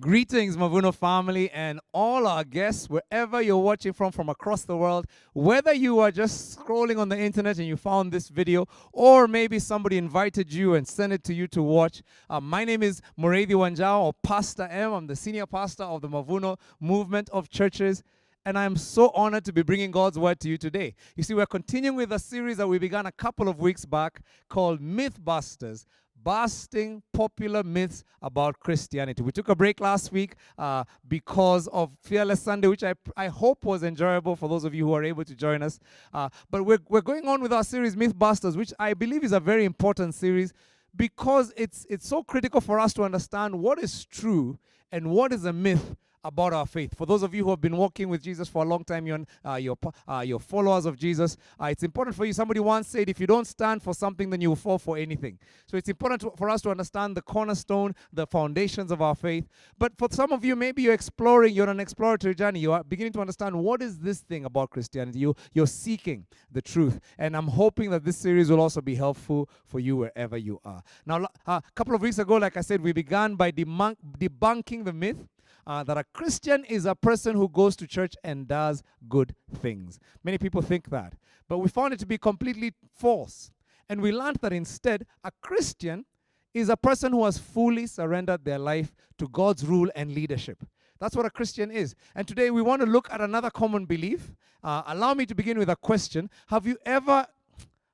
Greetings, Mavuno family, and all our guests, wherever you're watching from, from across the world. Whether you are just scrolling on the internet and you found this video, or maybe somebody invited you and sent it to you to watch. Uh, my name is Muriithi Wanjau, or Pastor M. I'm the senior pastor of the Mavuno Movement of Churches. And I'm so honored to be bringing God's word to you today. You see, we're continuing with a series that we began a couple of weeks back called Mythbusters busting popular myths about Christianity. We took a break last week uh, because of Fearless Sunday, which I, I hope was enjoyable for those of you who are able to join us. Uh, but we're, we're going on with our series, Mythbusters, which I believe is a very important series because it's, it's so critical for us to understand what is true and what is a myth about our faith. For those of you who have been walking with Jesus for a long time, you're, uh, you're, uh, you're followers of Jesus, uh, it's important for you. Somebody once said, if you don't stand for something, then you will fall for anything. So it's important to, for us to understand the cornerstone, the foundations of our faith. But for some of you, maybe you're exploring, you're on an exploratory journey. You are beginning to understand what is this thing about Christianity. You, you're seeking the truth. And I'm hoping that this series will also be helpful for you wherever you are. Now, uh, a couple of weeks ago, like I said, we began by debunk- debunking the myth uh, that a Christian is a person who goes to church and does good things. Many people think that. But we found it to be completely false. And we learned that instead, a Christian is a person who has fully surrendered their life to God's rule and leadership. That's what a Christian is. And today we want to look at another common belief. Uh, allow me to begin with a question Have you ever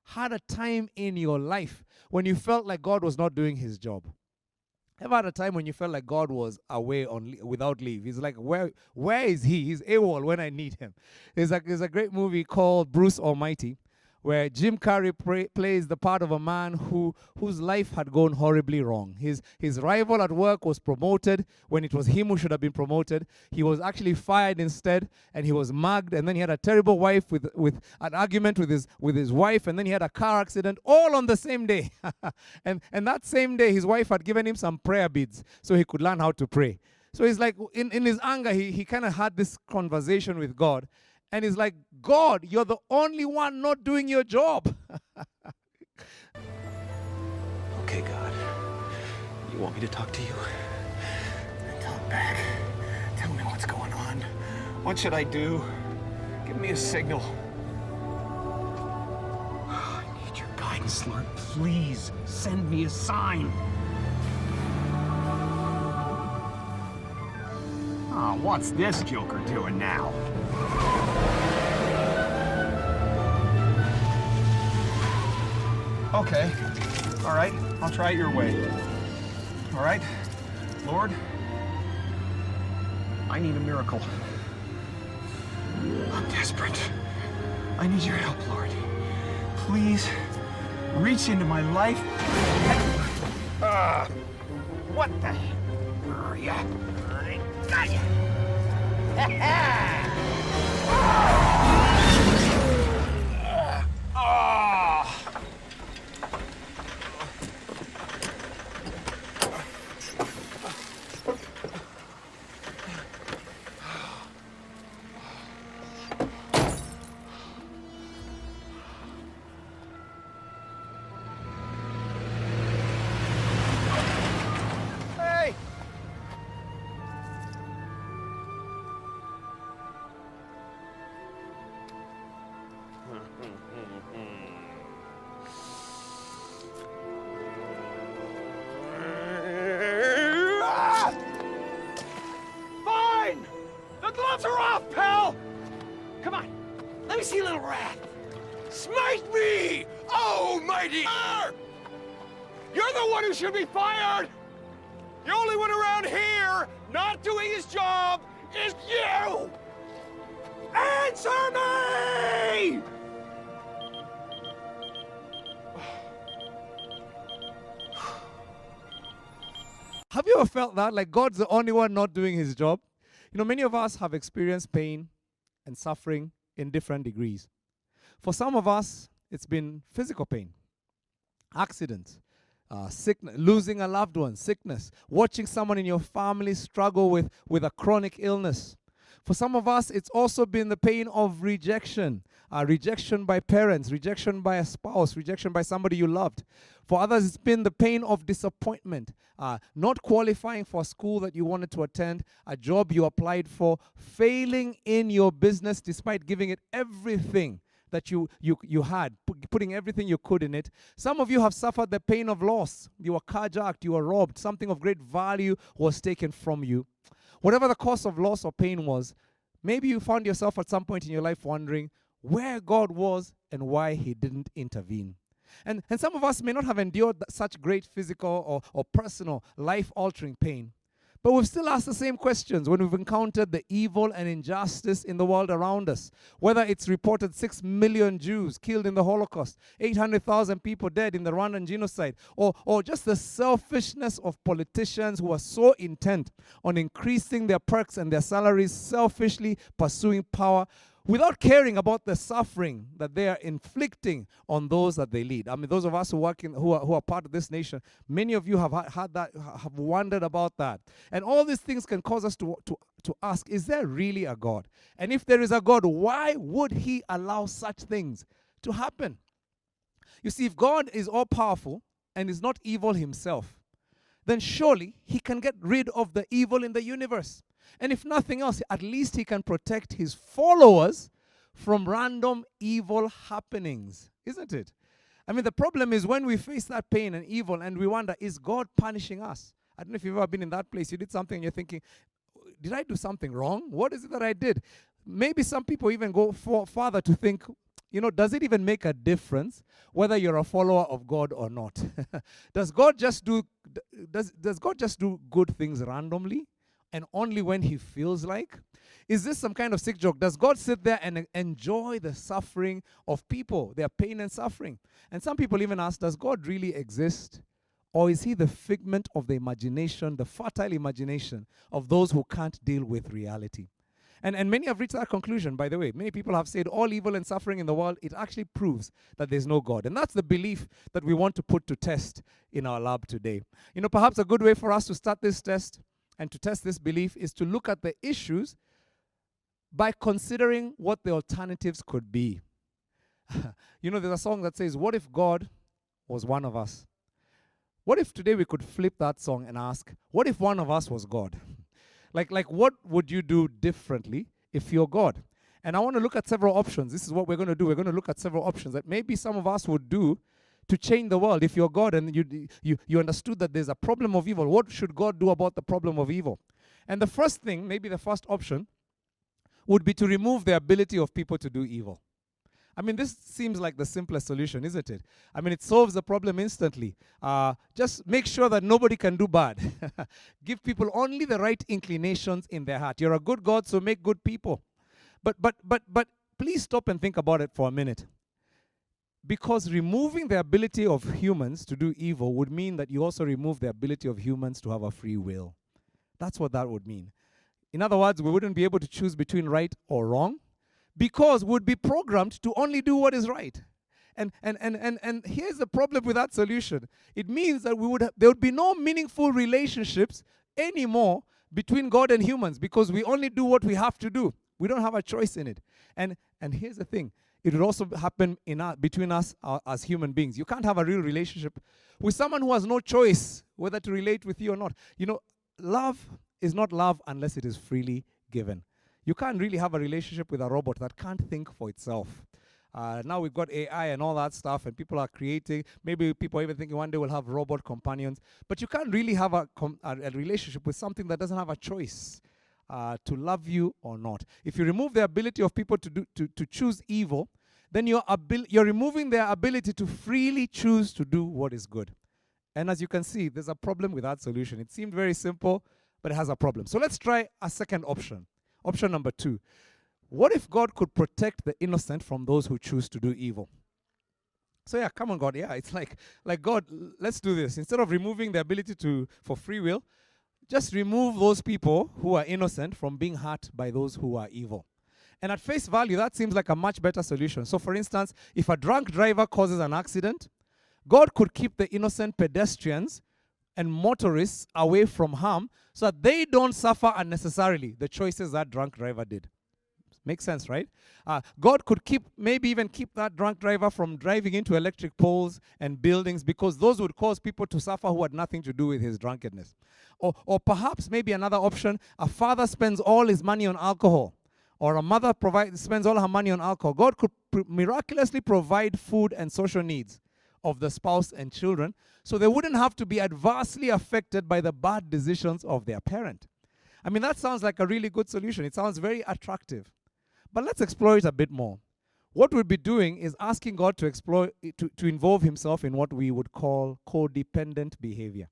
had a time in your life when you felt like God was not doing his job? Ever had a time when you felt like God was away on without leave? He's like, where where is he? He's AWOL when I need him. There's a, there's a great movie called Bruce Almighty where Jim Carrey pra- plays the part of a man who whose life had gone horribly wrong. His his rival at work was promoted when it was him who should have been promoted. He was actually fired instead, and he was mugged. And then he had a terrible wife with with an argument with his with his wife, and then he had a car accident all on the same day. and and that same day, his wife had given him some prayer beads so he could learn how to pray. So he's like, in, in his anger, he, he kind of had this conversation with God. And he's like, God, you're the only one not doing your job. okay, God. You want me to talk to you? Talk back. Tell me what's going on. What should I do? Give me a signal. I need your guidance, Lord. Please send me a sign. Oh, what's this joker doing now? Okay. All right. I'll try it your way. All right. Lord, I need a miracle. I'm desperate. I need your help, Lord. Please reach into my life. Ah! what the? Where are you? I got you. felt that? Like God's the only one not doing his job? You know, many of us have experienced pain and suffering in different degrees. For some of us, it's been physical pain, accidents, uh, sickness, losing a loved one, sickness, watching someone in your family struggle with, with a chronic illness. For some of us, it's also been the pain of rejection, uh, rejection by parents, rejection by a spouse, rejection by somebody you loved. For others, it's been the pain of disappointment, uh, not qualifying for a school that you wanted to attend, a job you applied for, failing in your business despite giving it everything that you you you had, pu- putting everything you could in it. Some of you have suffered the pain of loss. You were carjacked, you were robbed, something of great value was taken from you. Whatever the cause of loss or pain was, maybe you found yourself at some point in your life wondering where God was and why He didn't intervene. And, and some of us may not have endured such great physical or, or personal life altering pain. But we've still asked the same questions when we've encountered the evil and injustice in the world around us. Whether it's reported 6 million Jews killed in the Holocaust, 800,000 people dead in the Rwandan genocide, or, or just the selfishness of politicians who are so intent on increasing their perks and their salaries, selfishly pursuing power without caring about the suffering that they are inflicting on those that they lead. I mean, those of us who work in, who are, who are part of this nation, many of you have had that, have wondered about that. And all these things can cause us to, to, to ask, is there really a God? And if there is a God, why would he allow such things to happen? You see, if God is all powerful and is not evil himself, then surely he can get rid of the evil in the universe. And if nothing else, at least he can protect his followers from random evil happenings, isn't it? I mean, the problem is when we face that pain and evil and we wonder, is God punishing us? I don't know if you've ever been in that place. You did something and you're thinking, did I do something wrong? What is it that I did? Maybe some people even go for farther to think, you know, does it even make a difference whether you're a follower of God or not? does God just do does does God just do good things randomly and only when he feels like? Is this some kind of sick joke? Does God sit there and enjoy the suffering of people, their pain and suffering? And some people even ask, does God really exist? Or is he the figment of the imagination, the fertile imagination of those who can't deal with reality? And, and many have reached that conclusion, by the way. Many people have said all evil and suffering in the world, it actually proves that there's no God. And that's the belief that we want to put to test in our lab today. You know, perhaps a good way for us to start this test and to test this belief is to look at the issues by considering what the alternatives could be. you know, there's a song that says, What if God was one of us? What if today we could flip that song and ask, What if one of us was God? like, like, what would you do differently if you're God? And I want to look at several options. This is what we're going to do. We're going to look at several options that maybe some of us would do to change the world. If you're God and you, you, you understood that there's a problem of evil, what should God do about the problem of evil? And the first thing, maybe the first option, would be to remove the ability of people to do evil. I mean, this seems like the simplest solution, isn't it? I mean, it solves the problem instantly. Uh, just make sure that nobody can do bad. Give people only the right inclinations in their heart. You're a good God, so make good people. But, but, but, but, please stop and think about it for a minute. Because removing the ability of humans to do evil would mean that you also remove the ability of humans to have a free will. That's what that would mean. In other words, we wouldn't be able to choose between right or wrong because we'd be programmed to only do what is right. And, and, and, and, and here's the problem with that solution it means that we would ha- there would be no meaningful relationships anymore between God and humans because we only do what we have to do. We don't have a choice in it. And, and here's the thing it would also happen in our, between us uh, as human beings. You can't have a real relationship with someone who has no choice whether to relate with you or not. You know, love is not love unless it is freely given. You can't really have a relationship with a robot that can't think for itself. Uh, now we've got AI and all that stuff, and people are creating. Maybe people are even thinking one day we'll have robot companions. But you can't really have a, com- a, a relationship with something that doesn't have a choice uh, to love you or not. If you remove the ability of people to do to, to choose evil, then you're, abil- you're removing their ability to freely choose to do what is good. And as you can see, there's a problem with that solution. It seemed very simple, but it has a problem. So let's try a second option. Option number two. What if God could protect the innocent from those who choose to do evil? So yeah, come on, God. Yeah, it's like like God, let's do this. Instead of removing the ability to for free will, just remove those people who are innocent from being hurt by those who are evil. And at face value, that seems like a much better solution. So, for instance, if a drunk driver causes an accident, God could keep the innocent pedestrians and motorists away from harm so that they don't suffer unnecessarily the choices that drunk driver did. Makes sense, right? Uh, God could keep, maybe even keep that drunk driver from driving into electric poles and buildings because those would cause people to suffer who had nothing to do with his drunkenness. Or, or perhaps, maybe another option, a father spends all his money on alcohol or a mother provides spends all her money on alcohol. God could pr- miraculously provide food and social needs of the spouse and children so they wouldn't have to be adversely affected by the bad decisions of their parent. I mean, that sounds like a really good solution. It sounds very attractive. But let's explore it a bit more. What we'd be doing is asking God to explore to, to involve himself in what we would call codependent behavior.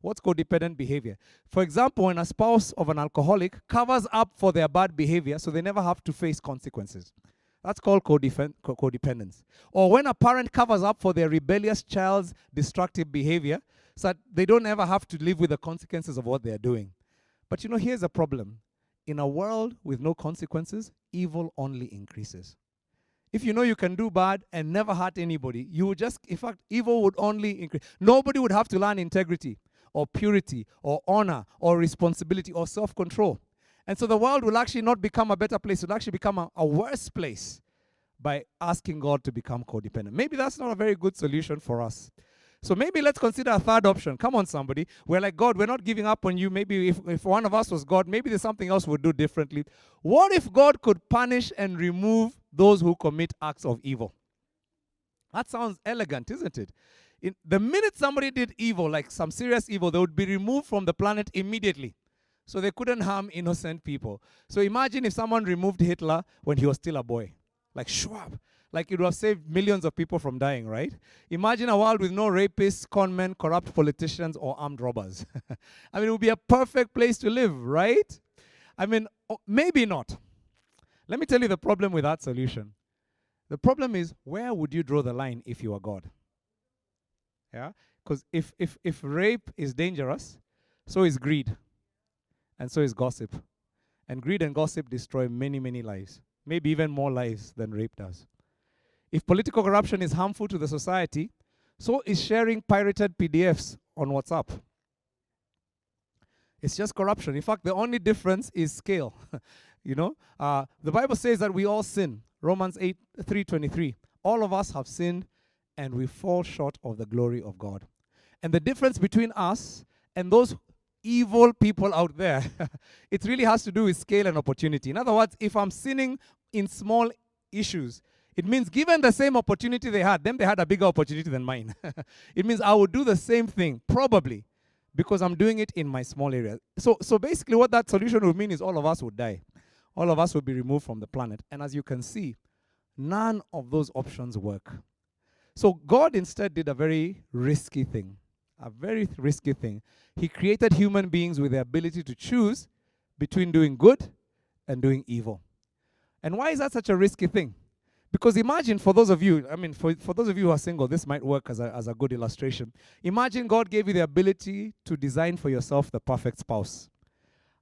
What's codependent behavior? For example, when a spouse of an alcoholic covers up for their bad behavior so they never have to face consequences. That's called codependence. Or when a parent covers up for their rebellious child's destructive behavior so that they don't ever have to live with the consequences of what they're doing. But you know, here's a problem. In a world with no consequences, evil only increases. If you know you can do bad and never hurt anybody, you would just, in fact, evil would only increase. Nobody would have to learn integrity or purity or honor or responsibility or self control. And so the world will actually not become a better place, it will actually become a, a worse place by asking God to become codependent. Maybe that's not a very good solution for us. So maybe let's consider a third option. Come on, somebody. We're like, God, we're not giving up on you. Maybe if, if one of us was God, maybe there's something else we'd do differently. What if God could punish and remove those who commit acts of evil? That sounds elegant, isn't it? In the minute somebody did evil, like some serious evil, they would be removed from the planet immediately. So they couldn't harm innocent people. So imagine if someone removed Hitler when he was still a boy. Like Schwab. Like it would have saved millions of people from dying, right? Imagine a world with no rapists, conmen, corrupt politicians, or armed robbers. I mean, it would be a perfect place to live, right? I mean, maybe not. Let me tell you the problem with that solution. The problem is, where would you draw the line if you are God? Yeah? Because if, if, if rape is dangerous, so is greed. And so is gossip. And greed and gossip destroy many, many lives. Maybe even more lives than rape does. If political corruption is harmful to the society, so is sharing pirated PDFs on WhatsApp. It's just corruption. In fact, the only difference is scale. you know, uh, the Bible says that we all sin. Romans 8 3:23. All of us have sinned and we fall short of the glory of God. And the difference between us and those evil people out there, it really has to do with scale and opportunity. In other words, if I'm sinning in small issues, it means given the same opportunity they had, them they had a bigger opportunity than mine. it means I would do the same thing, probably, because I'm doing it in my small area. So, so basically, what that solution would mean is all of us would die. All of us would be removed from the planet. And as you can see, none of those options work. So God instead did a very risky thing, a very risky thing. He created human beings with the ability to choose between doing good and doing evil. And why is that such a risky thing? Because imagine for those of you, I mean, for, for those of you who are single, this might work as a, as a good illustration. Imagine God gave you the ability to design for yourself the perfect spouse.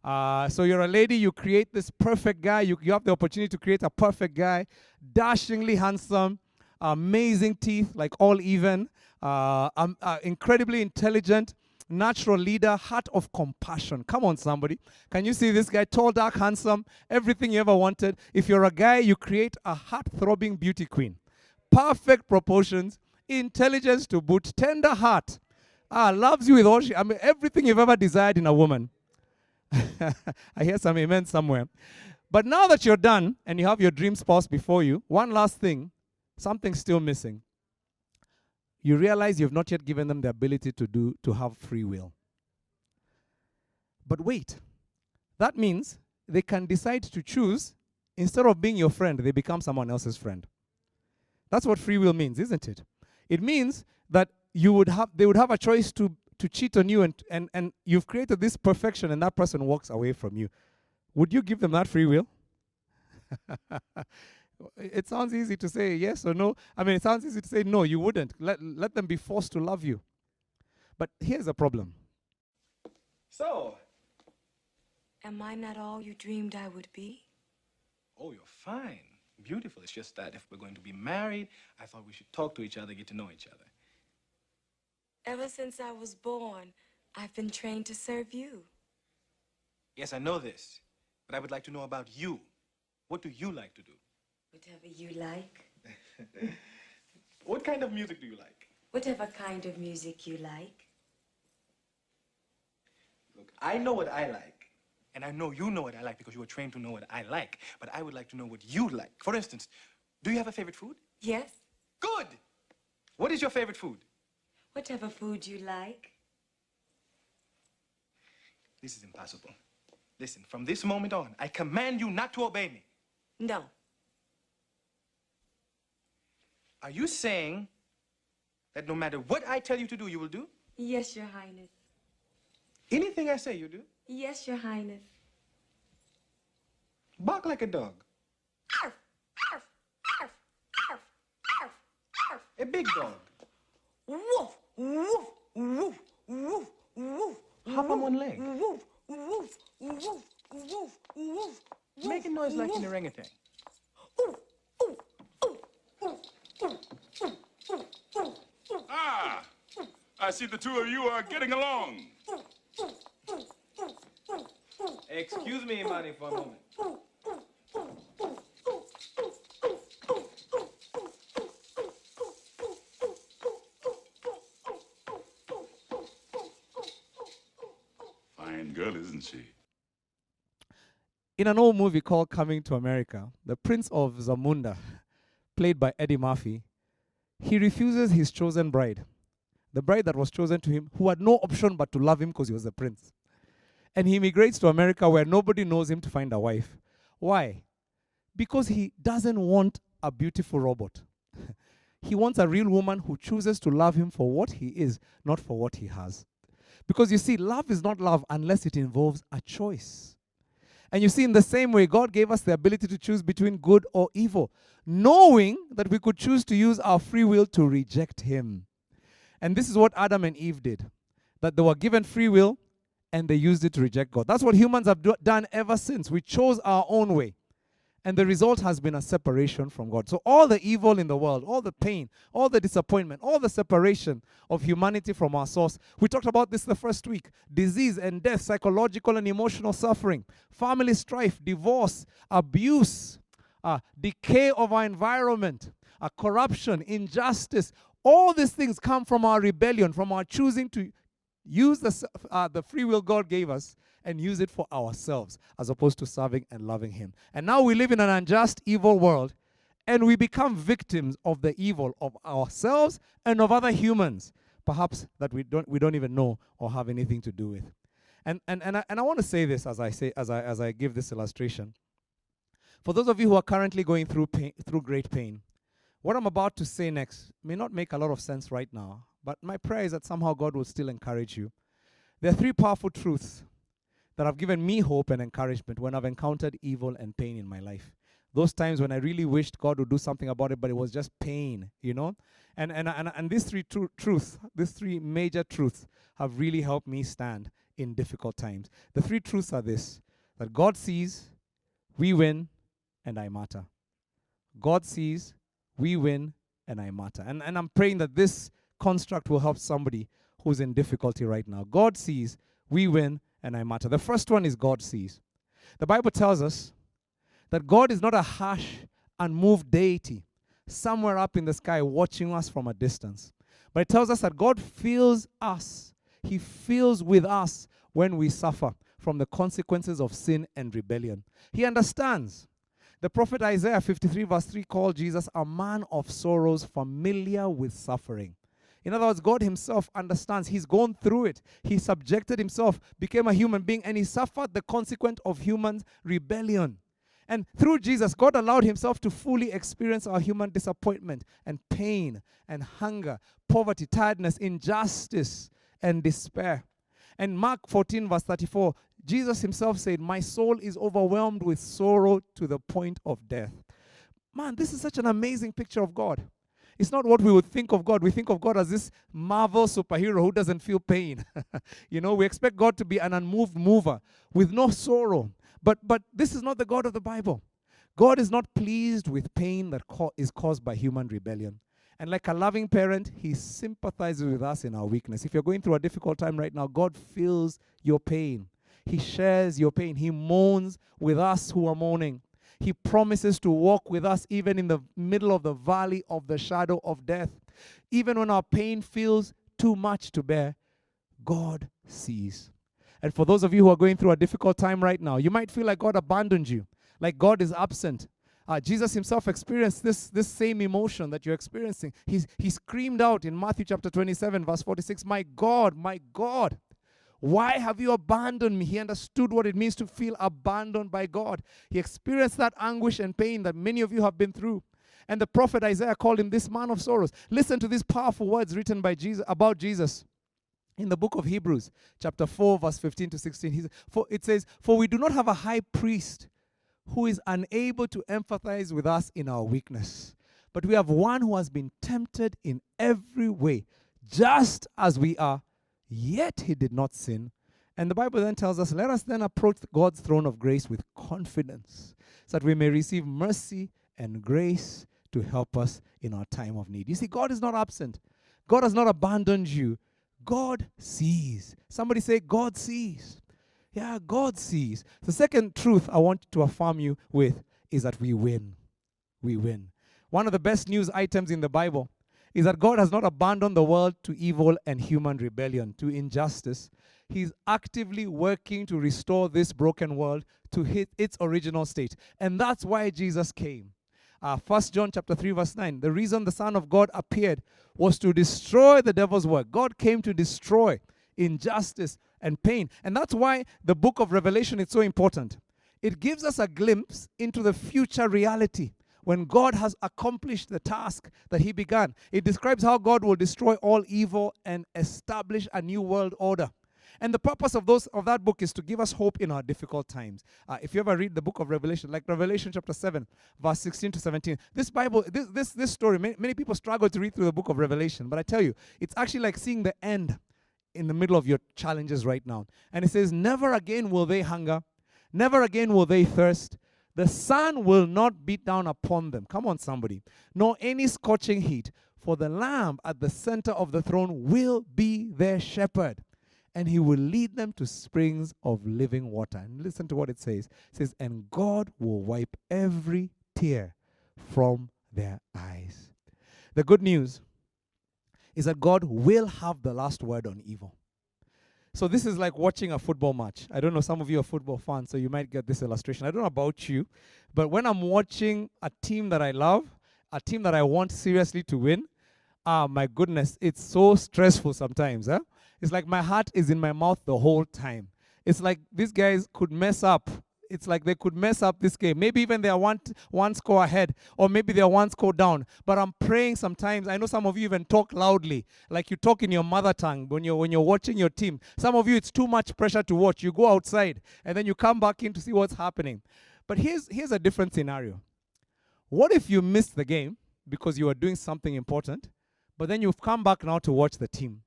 Uh, so you're a lady, you create this perfect guy, you, you have the opportunity to create a perfect guy, dashingly handsome, amazing teeth, like all even, uh, um, uh, incredibly intelligent, natural leader, heart of compassion. Come on, somebody. Can you see this guy? Tall, dark, handsome, everything you ever wanted. If you're a guy, you create a heart throbbing beauty queen. Perfect proportions, intelligence to boot, tender heart. Ah, loves you with all she, I mean, everything you've ever desired in a woman. I hear some amen somewhere. But now that you're done and you have your dream spouse before you, one last thing, something's still missing you realize you've not yet given them the ability to do to have free will. But wait, that means they can decide to choose instead of being your friend, they become someone else's friend. That's what free will means, isn't it? It means that you would have they would have a choice to to cheat on you and and and you've created this perfection and that person walks away from you. Would you give them that free will? It sounds easy to say yes or no. I mean, it sounds easy to say no, you wouldn't. Let, let them be forced to love you. But here's a problem. So, am I not all you dreamed I would be? Oh, you're fine. Beautiful. It's just that if we're going to be married, I thought we should talk to each other, get to know each other. Ever since I was born, I've been trained to serve you. Yes, I know this. But I would like to know about you. What do you like to do? Whatever you like. What kind of music do you like? Whatever kind of music you like. Look, I know what I like. And I know you know what I like because you were trained to know what I like. But I would like to know what you like. For instance, do you have a favorite food? Yes? Good! What is your favorite food? Whatever food you like. This is impossible. Listen, from this moment on, I command you not to obey me. No. Are you saying that no matter what I tell you to do, you will do? Yes, Your Highness. Anything I say, you do? Yes, Your Highness. Bark like a dog. Arf, arf, arf, arf, arf, arf. A big dog. Woof, woof, woof, woof, woof. Hop on one leg. Woof, woof, woof, woof, woof. Make a noise like an orangutan. Ah, I see the two of you are getting along. Excuse me, Imani, for a moment. Fine girl, isn't she? In an old movie called Coming to America, the Prince of Zamunda, played by Eddie Murphy, he refuses his chosen bride, the bride that was chosen to him, who had no option but to love him because he was a prince. And he immigrates to America where nobody knows him to find a wife. Why? Because he doesn't want a beautiful robot. he wants a real woman who chooses to love him for what he is, not for what he has. Because you see, love is not love unless it involves a choice. And you see, in the same way, God gave us the ability to choose between good or evil, knowing that we could choose to use our free will to reject Him. And this is what Adam and Eve did that they were given free will and they used it to reject God. That's what humans have do- done ever since. We chose our own way. And the result has been a separation from God. So, all the evil in the world, all the pain, all the disappointment, all the separation of humanity from our source. We talked about this the first week disease and death, psychological and emotional suffering, family strife, divorce, abuse, uh, decay of our environment, uh, corruption, injustice. All these things come from our rebellion, from our choosing to use the, uh, the free will God gave us and use it for ourselves as opposed to serving and loving Him. And now we live in an unjust, evil world and we become victims of the evil of ourselves and of other humans, perhaps that we don't, we don't even know or have anything to do with. And, and, and I, and I want to say this as I, say, as, I, as I give this illustration. For those of you who are currently going through, pain, through great pain, what I'm about to say next may not make a lot of sense right now, but my prayer is that somehow God will still encourage you. There are three powerful truths that have given me hope and encouragement when I've encountered evil and pain in my life. Those times when I really wished God would do something about it, but it was just pain, you know? And, and, and, and these three tru- truths, these three major truths, have really helped me stand in difficult times. The three truths are this that God sees, we win, and I matter. God sees, we win, and I matter. And, and I'm praying that this construct will help somebody who's in difficulty right now. God sees, we win, and I matter. The first one is God sees. The Bible tells us that God is not a harsh, unmoved deity somewhere up in the sky watching us from a distance. But it tells us that God feels us. He feels with us when we suffer from the consequences of sin and rebellion. He understands. The prophet Isaiah 53, verse 3, called Jesus a man of sorrows, familiar with suffering. In other words, God Himself understands. He's gone through it. He subjected Himself, became a human being, and He suffered the consequence of human rebellion. And through Jesus, God allowed Himself to fully experience our human disappointment and pain and hunger, poverty, tiredness, injustice, and despair. And Mark 14, verse 34, Jesus Himself said, My soul is overwhelmed with sorrow to the point of death. Man, this is such an amazing picture of God. It's not what we would think of God. We think of God as this Marvel superhero who doesn't feel pain. you know, we expect God to be an unmoved mover with no sorrow. But but this is not the God of the Bible. God is not pleased with pain that co- is caused by human rebellion. And like a loving parent, he sympathizes with us in our weakness. If you're going through a difficult time right now, God feels your pain. He shares your pain. He mourns with us who are mourning. He promises to walk with us even in the middle of the valley of the shadow of death. Even when our pain feels too much to bear, God sees. And for those of you who are going through a difficult time right now, you might feel like God abandoned you, like God is absent. Uh, Jesus himself experienced this, this same emotion that you're experiencing. He's, he screamed out in Matthew chapter 27, verse 46, My God, my God, why have you abandoned me? He understood what it means to feel abandoned by God. He experienced that anguish and pain that many of you have been through. And the prophet Isaiah called him this man of sorrows. Listen to these powerful words written by Jesus about Jesus in the book of Hebrews, chapter 4, verse 15 to 16. He, for, it says, For we do not have a high priest who is unable to empathize with us in our weakness, but we have one who has been tempted in every way, just as we are, yet he did not sin. And the Bible then tells us, Let us then approach God's throne of grace with confidence, so that we may receive mercy and grace to help us in our time of need. You see, God is not absent, God has not abandoned you. God sees. Somebody say, God sees. Yeah, God sees. The second truth I want to affirm you with is that we win. We win. One of the best news items in the Bible is that God has not abandoned the world to evil and human rebellion, to injustice. He's actively working to restore this broken world to hit its original state. And that's why Jesus came. Uh, 1 John chapter 3 verse 9. The reason the Son of God appeared was to destroy the devil's work. God came to destroy injustice and pain. And that's why the book of Revelation is so important. It gives us a glimpse into the future reality when God has accomplished the task that he began. It describes how God will destroy all evil and establish a new world order. And the purpose of those of that book is to give us hope in our difficult times. Uh, if you ever read the book of Revelation, like Revelation chapter 7, verse 16 to 17, this Bible, this this, this story, many, many people struggle to read through the book of Revelation, but I tell you, it's actually like seeing the end in the middle of your challenges right now. And it says, Never again will they hunger, never again will they thirst. The sun will not beat down upon them. Come on, somebody. Nor any scorching heat, for the Lamb at the center of the throne will be their shepherd and he will lead them to springs of living water. And listen to what it says. It says, And God will wipe every tear from their eyes. The good news is that God will have the last word on evil. So this is like watching a football match. I don't know, some of you are football fans, so you might get this illustration. I don't know about you, but when I'm watching a team that I love, a team that I want seriously to win, ah, my goodness, it's so stressful sometimes. Huh? It's like my heart is in my mouth the whole time. It's like these guys could mess up. It's like they could mess up this game. Maybe even they are one, one score ahead, or maybe they are one score down. But I'm praying sometimes. I know some of you even talk loudly, like you talk in your mother tongue when you're when you're watching your team. Some of you, it's too much pressure to watch. You go outside and then you come back in to see what's happening. But here's here's a different scenario. What if you missed the game because you were doing something important, but then you've come back now to watch the team?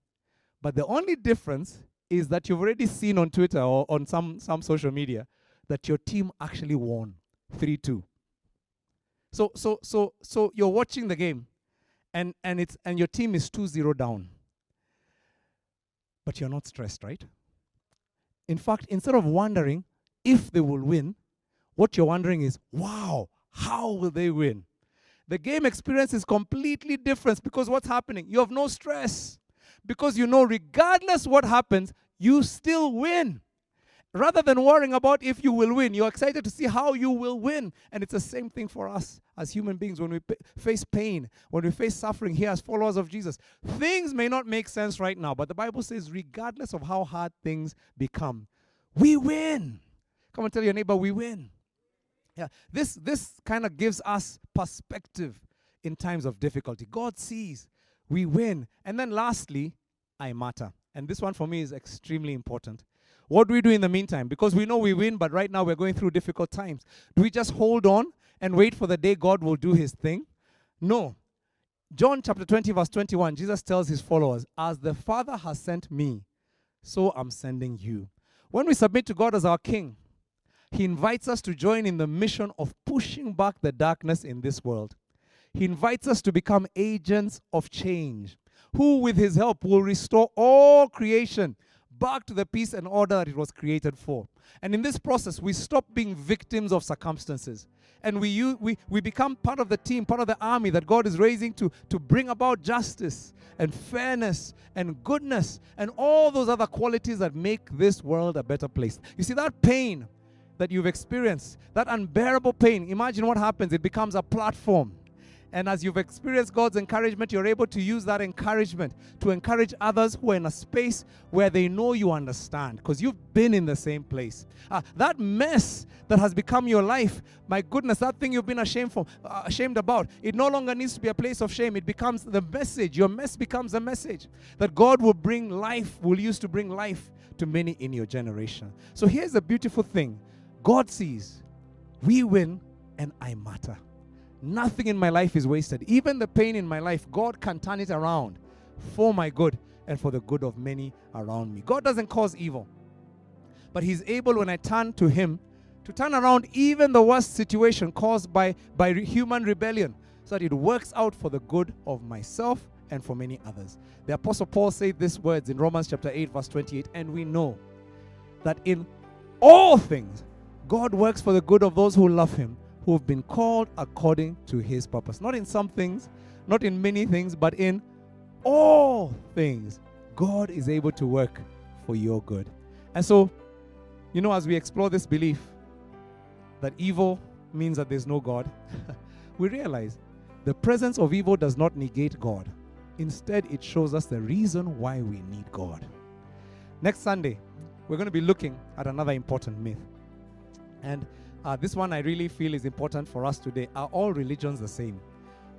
But the only difference is that you've already seen on Twitter or on some, some social media that your team actually won 3-2. So so so so you're watching the game and and it's and your team is 2-0 down. But you're not stressed, right? In fact, instead of wondering if they will win, what you're wondering is, wow, how will they win? The game experience is completely different because what's happening? You have no stress because you know, regardless what happens, you still win. Rather than worrying about if you will win, you're excited to see how you will win. And it's the same thing for us as human beings when we p- face pain, when we face suffering here as followers of Jesus. Things may not make sense right now, but the Bible says, regardless of how hard things become, we win. Come and tell your neighbor, we win. Yeah, this this kind of gives us perspective in times of difficulty. God sees we win. And then lastly, I matter. And this one for me is extremely important. What do we do in the meantime? Because we know we win, but right now we're going through difficult times. Do we just hold on and wait for the day God will do his thing? No. John chapter 20, verse 21, Jesus tells his followers, As the Father has sent me, so I'm sending you. When we submit to God as our King, He invites us to join in the mission of pushing back the darkness in this world. He invites us to become agents of change, who, with His help, will restore all creation back to the peace and order that it was created for. And in this process, we stop being victims of circumstances. And we, we, we become part of the team, part of the army that God is raising to, to bring about justice and fairness and goodness and all those other qualities that make this world a better place. You see, that pain that you've experienced, that unbearable pain, imagine what happens. It becomes a platform. And as you've experienced God's encouragement, you're able to use that encouragement to encourage others who are in a space where they know you understand because you've been in the same place. Ah, that mess that has become your life, my goodness, that thing you've been ashamed for, uh, ashamed about, it no longer needs to be a place of shame. It becomes the message. Your mess becomes a message that God will bring life, will use to bring life to many in your generation. So here's the beautiful thing God sees, we win, and I matter. Nothing in my life is wasted. Even the pain in my life, God can turn it around for my good and for the good of many around me. God doesn't cause evil, but He's able when I turn to Him to turn around even the worst situation caused by, by human rebellion so that it works out for the good of myself and for many others. The Apostle Paul said these words in Romans chapter 8, verse 28, and we know that in all things God works for the good of those who love Him who have been called according to his purpose. Not in some things, not in many things, but in all things. God is able to work for your good. And so, you know, as we explore this belief that evil means that there's no God, we realize the presence of evil does not negate God. Instead, it shows us the reason why we need God. Next Sunday, we're going to be looking at another important myth. And uh, this one I really feel is important for us today. Are all religions the same?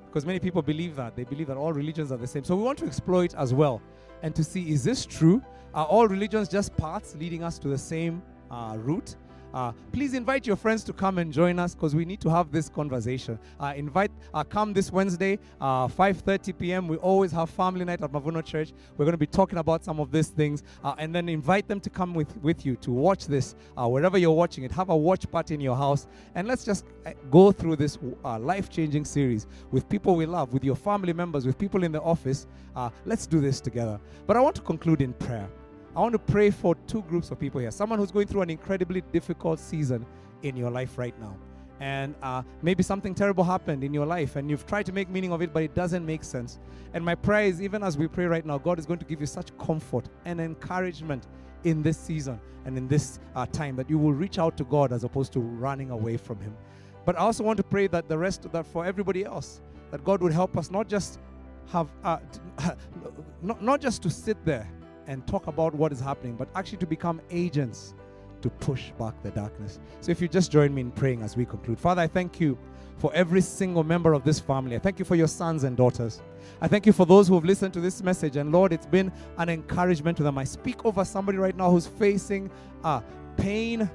Because many people believe that. They believe that all religions are the same. So we want to explore it as well and to see is this true? Are all religions just paths leading us to the same uh, route? Uh, please invite your friends to come and join us because we need to have this conversation. Uh, invite, uh, come this Wednesday, uh, 5:30 p.m. We always have family night at Mavuno Church. We're going to be talking about some of these things, uh, and then invite them to come with with you to watch this uh, wherever you're watching it. Have a watch party in your house, and let's just uh, go through this uh, life-changing series with people we love, with your family members, with people in the office. Uh, let's do this together. But I want to conclude in prayer. I want to pray for two groups of people here. Someone who's going through an incredibly difficult season in your life right now. And uh, maybe something terrible happened in your life and you've tried to make meaning of it, but it doesn't make sense. And my prayer is, even as we pray right now, God is going to give you such comfort and encouragement in this season and in this uh, time that you will reach out to God as opposed to running away from Him. But I also want to pray that the rest, that for everybody else, that God would help us not just have, uh, not, not just to sit there and talk about what is happening, but actually to become agents to push back the darkness. So if you just join me in praying as we conclude. Father, I thank you for every single member of this family. I thank you for your sons and daughters. I thank you for those who have listened to this message. And Lord, it's been an encouragement to them. I speak over somebody right now who's facing uh, pain,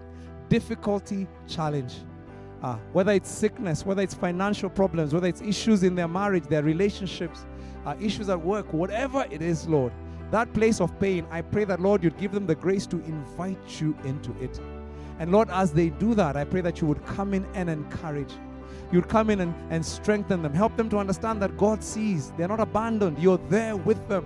difficulty, challenge. Uh, whether it's sickness, whether it's financial problems, whether it's issues in their marriage, their relationships, uh, issues at work, whatever it is, Lord, that place of pain, I pray that, Lord, you'd give them the grace to invite you into it. And Lord, as they do that, I pray that you would come in and encourage. You'd come in and, and strengthen them. Help them to understand that God sees. They're not abandoned. You're there with them.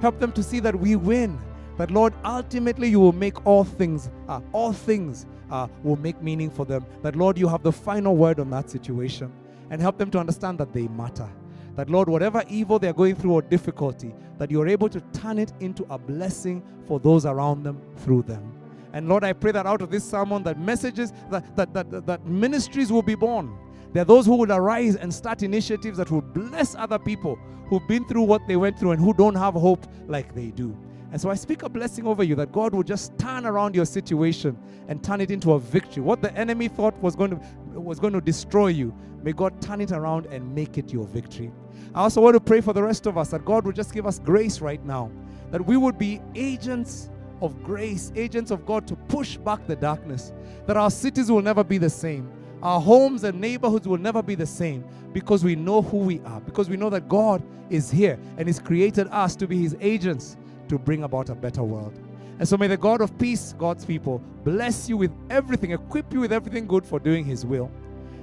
Help them to see that we win. That, Lord, ultimately you will make all things, uh, all things uh, will make meaning for them. That, Lord, you have the final word on that situation. And help them to understand that they matter that Lord, whatever evil they're going through or difficulty, that you're able to turn it into a blessing for those around them through them. And Lord, I pray that out of this sermon, that messages, that, that, that, that ministries will be born. There are those who will arise and start initiatives that will bless other people who've been through what they went through and who don't have hope like they do. And so I speak a blessing over you that God will just turn around your situation and turn it into a victory. What the enemy thought was going to was going to destroy you, may God turn it around and make it your victory. I also want to pray for the rest of us that God will just give us grace right now, that we would be agents of grace, agents of God to push back the darkness, that our cities will never be the same. Our homes and neighborhoods will never be the same because we know who we are, because we know that God is here and He's created us to be His agents to bring about a better world. And so may the God of peace, God's people, bless you with everything, equip you with everything good for doing His will.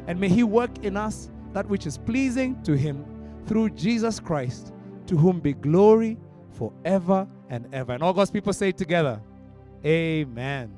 And may He work in us that which is pleasing to Him through Jesus Christ, to whom be glory forever and ever. And all God's people say together. Amen.